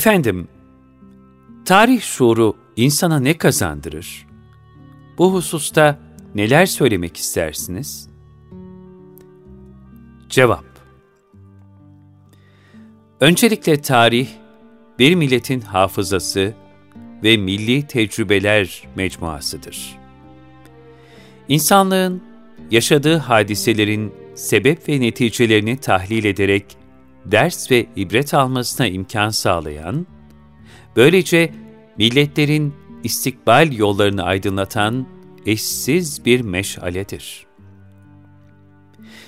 Efendim, tarih şuuru insana ne kazandırır? Bu hususta neler söylemek istersiniz? Cevap Öncelikle tarih, bir milletin hafızası ve milli tecrübeler mecmuasıdır. İnsanlığın yaşadığı hadiselerin sebep ve neticelerini tahlil ederek ders ve ibret almasına imkan sağlayan, böylece milletlerin istikbal yollarını aydınlatan eşsiz bir meşaledir.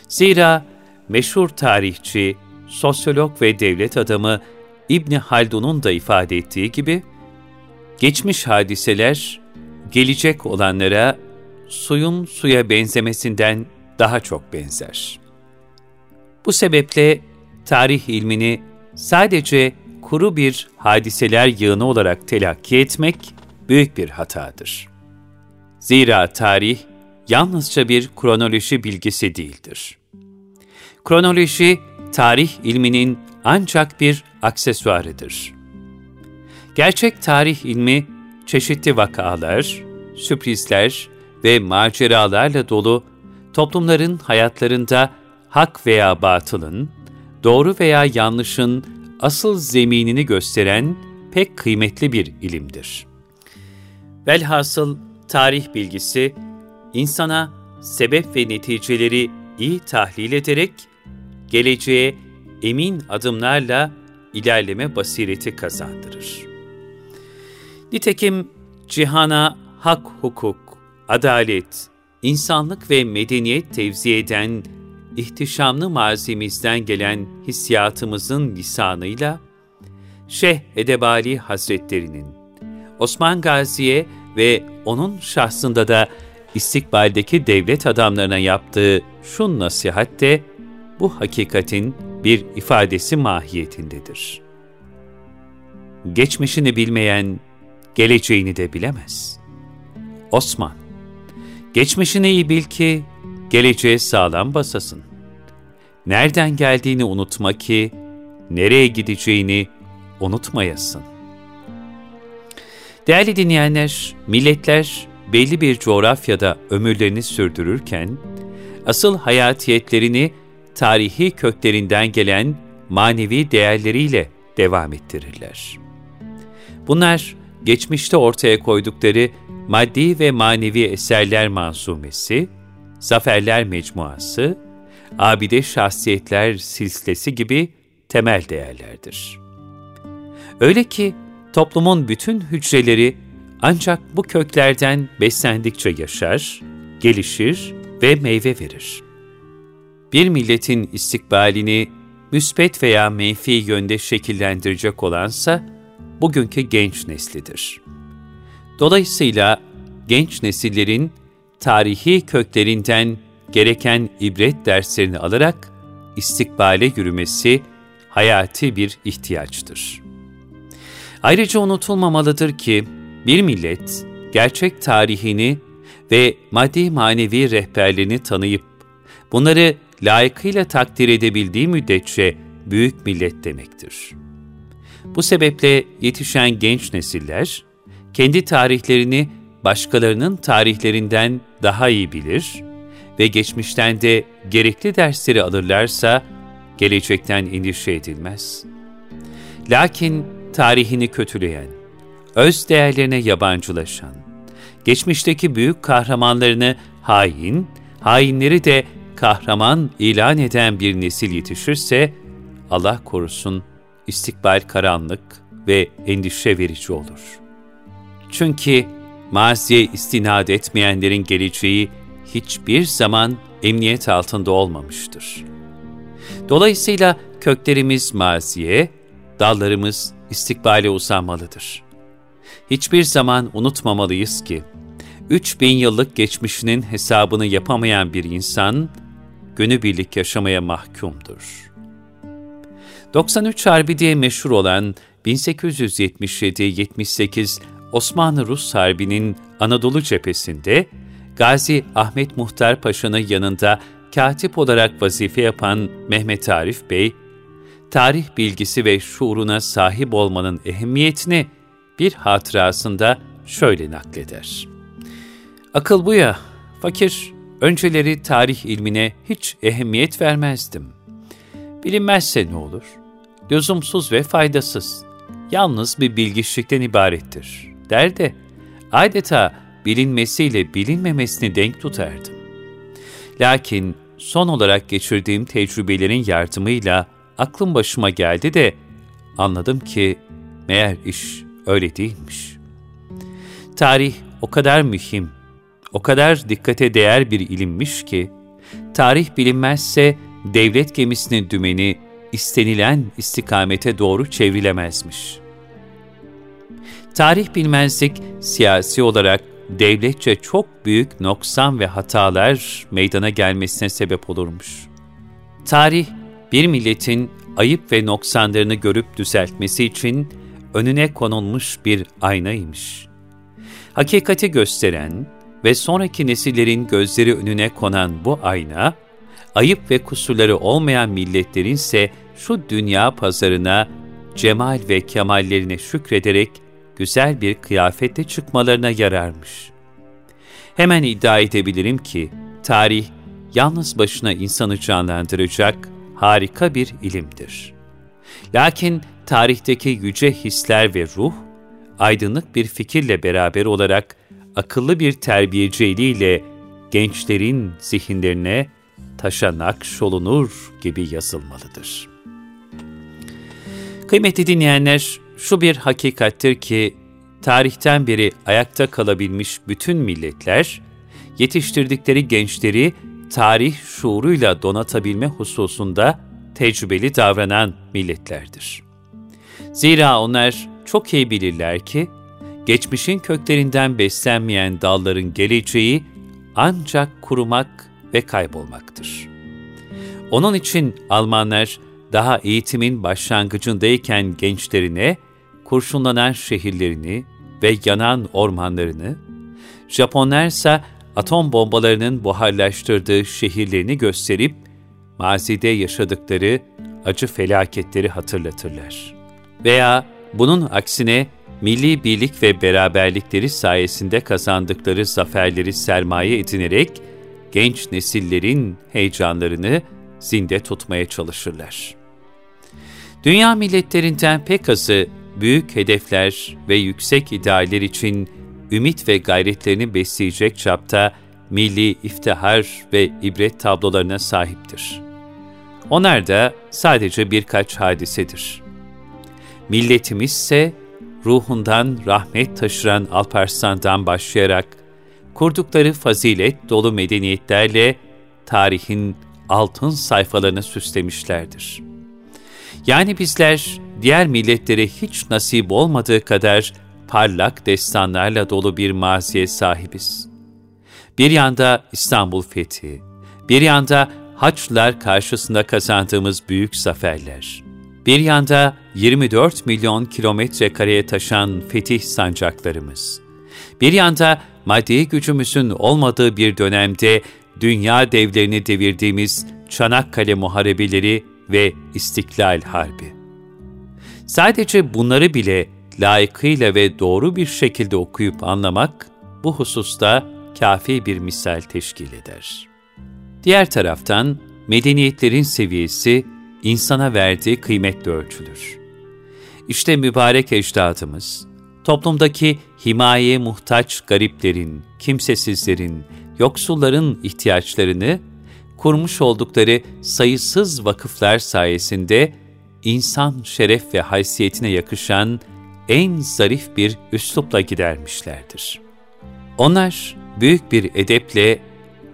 Zira meşhur tarihçi, sosyolog ve devlet adamı İbni Haldun'un da ifade ettiği gibi, geçmiş hadiseler, gelecek olanlara suyun suya benzemesinden daha çok benzer. Bu sebeple tarih ilmini sadece kuru bir hadiseler yığını olarak telakki etmek büyük bir hatadır. Zira tarih yalnızca bir kronoloji bilgisi değildir. Kronoloji, tarih ilminin ancak bir aksesuarıdır. Gerçek tarih ilmi, çeşitli vakalar, sürprizler ve maceralarla dolu toplumların hayatlarında hak veya batılın, doğru veya yanlışın asıl zeminini gösteren pek kıymetli bir ilimdir. Velhasıl tarih bilgisi, insana sebep ve neticeleri iyi tahlil ederek, geleceğe emin adımlarla ilerleme basireti kazandırır. Nitekim cihana hak, hukuk, adalet, insanlık ve medeniyet tevzi eden ihtişamlı mazimizden gelen hissiyatımızın lisanıyla, Şeyh Edebali Hazretlerinin, Osman Gazi'ye ve onun şahsında da istikbaldeki devlet adamlarına yaptığı şu nasihat de bu hakikatin bir ifadesi mahiyetindedir. Geçmişini bilmeyen, geleceğini de bilemez. Osman, geçmişini iyi bil ki geleceğe sağlam basasın. Nereden geldiğini unutma ki, nereye gideceğini unutmayasın. Değerli dinleyenler, milletler belli bir coğrafyada ömürlerini sürdürürken, asıl hayatiyetlerini tarihi köklerinden gelen manevi değerleriyle devam ettirirler. Bunlar, geçmişte ortaya koydukları maddi ve manevi eserler manzumesi, Zaferler Mecmuası, Abide Şahsiyetler Silsilesi gibi temel değerlerdir. Öyle ki toplumun bütün hücreleri ancak bu köklerden beslendikçe yaşar, gelişir ve meyve verir. Bir milletin istikbalini müspet veya menfi yönde şekillendirecek olansa bugünkü genç neslidir. Dolayısıyla genç nesillerin tarihi köklerinden gereken ibret derslerini alarak istikbale yürümesi hayati bir ihtiyaçtır. Ayrıca unutulmamalıdır ki bir millet gerçek tarihini ve maddi manevi rehberlerini tanıyıp bunları layıkıyla takdir edebildiği müddetçe büyük millet demektir. Bu sebeple yetişen genç nesiller kendi tarihlerini başkalarının tarihlerinden daha iyi bilir ve geçmişten de gerekli dersleri alırlarsa gelecekten endişe edilmez. Lakin tarihini kötüleyen, öz değerlerine yabancılaşan, geçmişteki büyük kahramanlarını hain, hainleri de kahraman ilan eden bir nesil yetişirse, Allah korusun istikbal karanlık ve endişe verici olur. Çünkü maziye istinad etmeyenlerin geleceği hiçbir zaman emniyet altında olmamıştır. Dolayısıyla köklerimiz maziye, dallarımız istikbale uzanmalıdır. Hiçbir zaman unutmamalıyız ki, 3000 yıllık geçmişinin hesabını yapamayan bir insan, günübirlik yaşamaya mahkumdur. 93 Harbi diye meşhur olan 1877-78 Osmanlı-Rus Harbi'nin Anadolu cephesinde Gazi Ahmet Muhtar Paşa'nın yanında katip olarak vazife yapan Mehmet Arif Bey, tarih bilgisi ve şuuruna sahip olmanın ehemmiyetini bir hatırasında şöyle nakleder. Akıl bu ya, fakir, önceleri tarih ilmine hiç ehemmiyet vermezdim. Bilinmezse ne olur? Lüzumsuz ve faydasız, yalnız bir bilgiçlikten ibarettir, der de, adeta bilinmesiyle bilinmemesini denk tutardım. Lakin son olarak geçirdiğim tecrübelerin yardımıyla aklım başıma geldi de anladım ki meğer iş öyle değilmiş. Tarih o kadar mühim, o kadar dikkate değer bir ilimmiş ki, tarih bilinmezse devlet gemisinin dümeni istenilen istikamete doğru çevrilemezmiş. Tarih bilmezlik siyasi olarak devletçe çok büyük noksan ve hatalar meydana gelmesine sebep olurmuş. Tarih, bir milletin ayıp ve noksanlarını görüp düzeltmesi için önüne konulmuş bir aynaymış. Hakikati gösteren ve sonraki nesillerin gözleri önüne konan bu ayna, ayıp ve kusurları olmayan milletlerin ise şu dünya pazarına cemal ve kemallerine şükrederek güzel bir kıyafetle çıkmalarına yararmış. Hemen iddia edebilirim ki, tarih yalnız başına insanı canlandıracak harika bir ilimdir. Lakin tarihteki yüce hisler ve ruh, aydınlık bir fikirle beraber olarak akıllı bir terbiyeciliğiyle gençlerin zihinlerine taşa nakşolunur gibi yazılmalıdır. Kıymetli dinleyenler, şu bir hakikattir ki, tarihten beri ayakta kalabilmiş bütün milletler, yetiştirdikleri gençleri tarih şuuruyla donatabilme hususunda tecrübeli davranan milletlerdir. Zira onlar çok iyi bilirler ki, geçmişin köklerinden beslenmeyen dalların geleceği ancak kurumak ve kaybolmaktır. Onun için Almanlar daha eğitimin başlangıcındayken gençlerine kurşunlanan şehirlerini ve yanan ormanlarını, Japonlar ise atom bombalarının buharlaştırdığı şehirlerini gösterip mazide yaşadıkları acı felaketleri hatırlatırlar. Veya bunun aksine milli birlik ve beraberlikleri sayesinde kazandıkları zaferleri sermaye edinerek genç nesillerin heyecanlarını zinde tutmaya çalışırlar. Dünya milletlerinden pek azı büyük hedefler ve yüksek idealler için ümit ve gayretlerini besleyecek çapta milli iftihar ve ibret tablolarına sahiptir. Onlar da sadece birkaç hadisedir. Milletimiz ise ruhundan rahmet taşıran Alparslan'dan başlayarak kurdukları fazilet dolu medeniyetlerle tarihin altın sayfalarını süslemişlerdir. Yani bizler diğer milletlere hiç nasip olmadığı kadar parlak destanlarla dolu bir maziye sahibiz. Bir yanda İstanbul fethi, bir yanda Haçlılar karşısında kazandığımız büyük zaferler, bir yanda 24 milyon kilometre kareye taşan fetih sancaklarımız, bir yanda maddi gücümüzün olmadığı bir dönemde dünya devlerini devirdiğimiz Çanakkale Muharebeleri ve İstiklal Harbi. Sadece bunları bile layıkıyla ve doğru bir şekilde okuyup anlamak bu hususta kafi bir misal teşkil eder. Diğer taraftan medeniyetlerin seviyesi insana verdiği kıymetle ölçülür. İşte mübarek ecdadımız, toplumdaki himayeye muhtaç gariplerin, kimsesizlerin, yoksulların ihtiyaçlarını kurmuş oldukları sayısız vakıflar sayesinde insan şeref ve haysiyetine yakışan en zarif bir üslupla gidermişlerdir. Onlar büyük bir edeple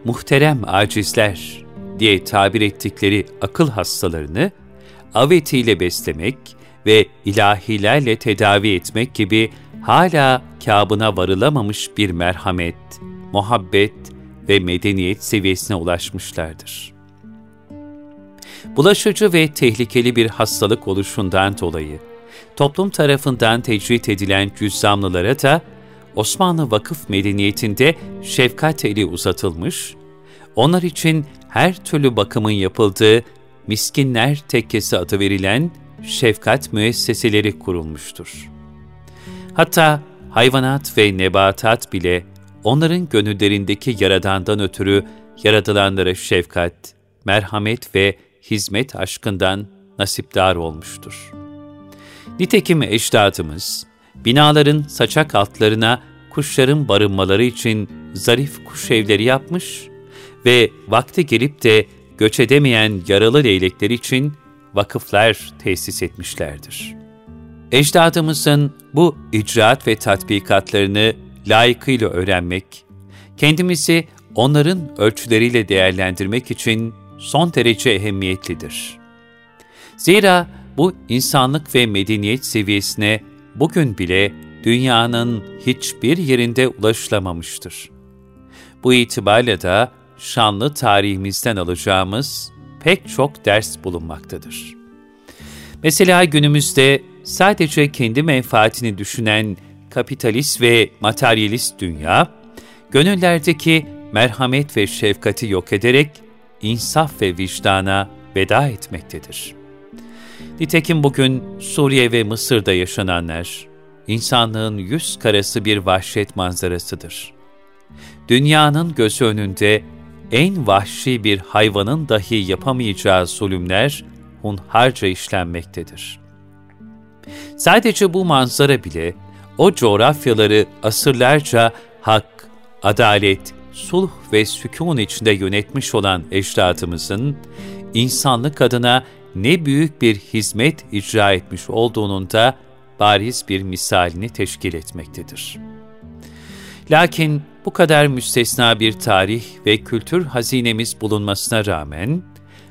muhterem acizler diye tabir ettikleri akıl hastalarını avetiyle beslemek ve ilahilerle tedavi etmek gibi hala kabına varılamamış bir merhamet, muhabbet ve medeniyet seviyesine ulaşmışlardır. Bulaşıcı ve tehlikeli bir hastalık oluşundan dolayı toplum tarafından tecrit edilen cüzzamlılara da Osmanlı vakıf medeniyetinde şefkat eli uzatılmış, onlar için her türlü bakımın yapıldığı miskinler tekkesi adı verilen şefkat müesseseleri kurulmuştur. Hatta hayvanat ve nebatat bile onların gönüllerindeki yaradandan ötürü yaratılanlara şefkat, merhamet ve hizmet aşkından nasipdar olmuştur. Nitekim ecdadımız, binaların saçak altlarına kuşların barınmaları için zarif kuş evleri yapmış ve vakti gelip de göç edemeyen yaralı leylekler için vakıflar tesis etmişlerdir. Ecdadımızın bu icraat ve tatbikatlarını layıkıyla öğrenmek, kendimizi onların ölçüleriyle değerlendirmek için son derece ehemmiyetlidir. Zira bu insanlık ve medeniyet seviyesine bugün bile dünyanın hiçbir yerinde ulaşılamamıştır. Bu itibarla da şanlı tarihimizden alacağımız pek çok ders bulunmaktadır. Mesela günümüzde sadece kendi menfaatini düşünen kapitalist ve materyalist dünya, gönüllerdeki merhamet ve şefkati yok ederek insaf ve vicdana veda etmektedir. Nitekim bugün Suriye ve Mısır'da yaşananlar, insanlığın yüz karası bir vahşet manzarasıdır. Dünyanın gözü önünde en vahşi bir hayvanın dahi yapamayacağı zulümler hunharca işlenmektedir. Sadece bu manzara bile o coğrafyaları asırlarca hak, adalet, sulh ve sükun içinde yönetmiş olan ecdadımızın, insanlık adına ne büyük bir hizmet icra etmiş olduğunun da bariz bir misalini teşkil etmektedir. Lakin bu kadar müstesna bir tarih ve kültür hazinemiz bulunmasına rağmen,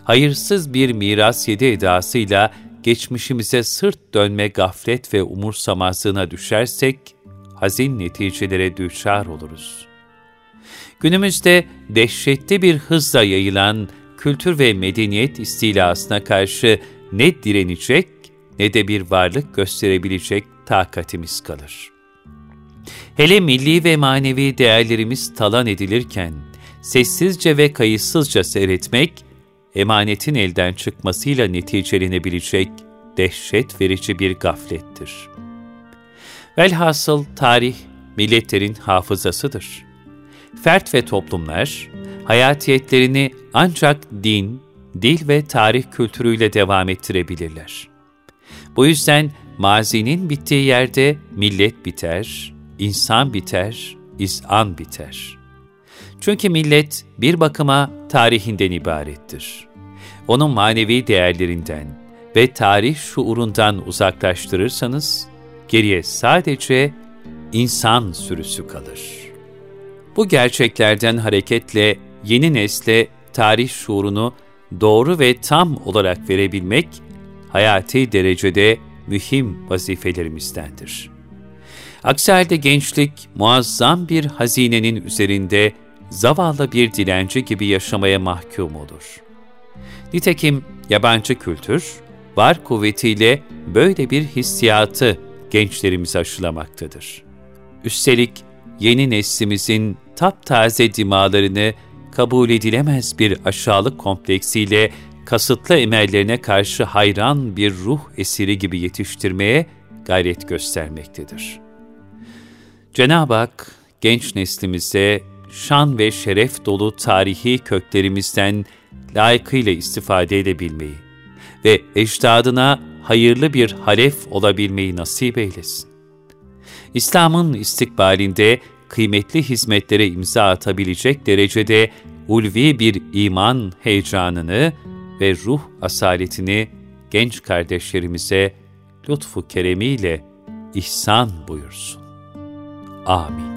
hayırsız bir miras yedi edasıyla geçmişimize sırt dönme gaflet ve umursamazlığına düşersek, hazin neticelere düşar oluruz. Günümüzde dehşetli bir hızla yayılan kültür ve medeniyet istilasına karşı ne direnecek ne de bir varlık gösterebilecek takatimiz kalır. Hele milli ve manevi değerlerimiz talan edilirken, sessizce ve kayıtsızca seyretmek, emanetin elden çıkmasıyla neticelenebilecek dehşet verici bir gaflettir. Velhasıl tarih, milletlerin hafızasıdır. Fert ve toplumlar, hayatiyetlerini ancak din, dil ve tarih kültürüyle devam ettirebilirler. Bu yüzden mazinin bittiği yerde millet biter, insan biter, izan biter. Çünkü millet bir bakıma tarihinden ibarettir. Onun manevi değerlerinden ve tarih şuurundan uzaklaştırırsanız, geriye sadece insan sürüsü kalır. Bu gerçeklerden hareketle yeni nesle tarih şuurunu doğru ve tam olarak verebilmek, hayati derecede mühim vazifelerimizdendir. Aksi halde gençlik muazzam bir hazinenin üzerinde zavallı bir dilenci gibi yaşamaya mahkum olur. Nitekim yabancı kültür, var kuvvetiyle böyle bir hissiyatı gençlerimize aşılamaktadır. Üstelik yeni neslimizin taptaze dimalarını kabul edilemez bir aşağılık kompleksiyle kasıtlı emellerine karşı hayran bir ruh esiri gibi yetiştirmeye gayret göstermektedir. Cenab-ı Hak, genç neslimize şan ve şeref dolu tarihi köklerimizden layıkıyla istifade edebilmeyi ve ecdadına hayırlı bir halef olabilmeyi nasip eylesin. İslam'ın istikbalinde kıymetli hizmetlere imza atabilecek derecede ulvi bir iman heyecanını ve ruh asaletini genç kardeşlerimize lütfu keremiyle ihsan buyursun. Amin.